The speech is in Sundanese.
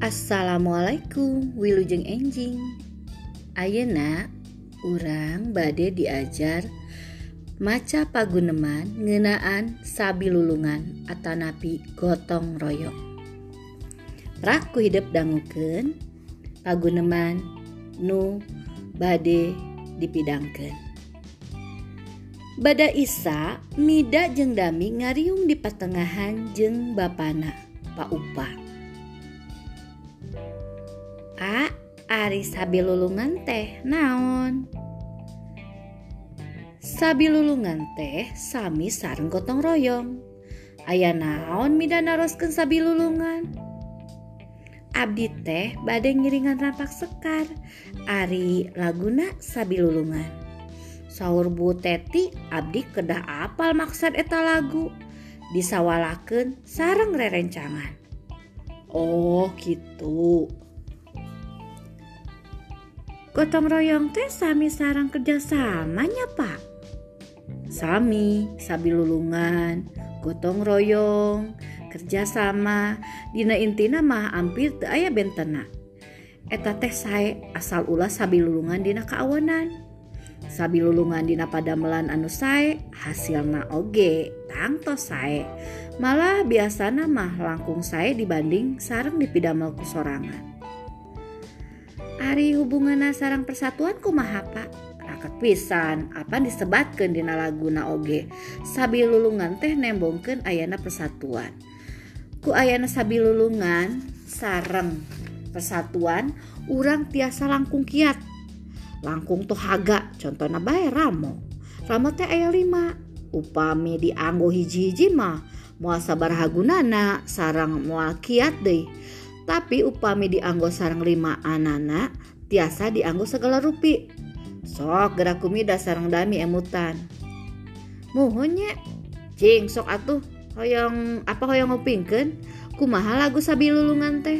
Assalamualaikum Wilujeng enjing. Ayeuna urang bade diajar maca paguneman ngenaan sabi lulungan atanapi gotong royong. Raku hidup danguken paguneman nu bade dipidangkan Bada Isa mida jeng dami ngariung di Pertengahan jeng bapana Pak Upa. A Ari sabilulungan teh naon? Sabilulungan teh sami sarang gotong royong. Aya naon midana naroskeun sabilulungan? Abdi teh badai ngiringan rampak sekar. Ari laguna sabilulungan. Saur Bu Teti Abdi kedah apal maksud eta lagu. Disawalaken sarang rerencangan. Oh gitu. Gotong royong teh sami sarang kerjasamanya pak? Sami sabi lulungan. Gotong royong kerjasama Dina intina mah hampir teu aya bentena. Eta teh sae asal ulah sabi lulungan dina kaawanan. Sabi lulungan dina padamelan anu sae hasilna oge tangtos sae. Malah biasana mah langkung sae dibanding sareng dipidamel ku sorangan Ari hubungan sarang persatuan kumahapa raket pisan apa disebatkan Dina Laguna Oge? Sabi lulungan teh nembongken Ayana persatuan. Ku Ayana Sabi lulungan sareng persatuan urang tiasa langkung kiat. Langkung tuh haga contohnya bae Ramo. Ramo teh aya lima upami dianggo hiji-hiji mah mau sabar hagunana sarang mual kiat deh tapi upami dianggo sarang lima anana tiasa dianggo segala rupi. Sok gerak kumida sarang dami emutan. Muhunnya cing sok atuh. Hoyong apa hoyong ngopingken kumaha lagu sabi lulungan teh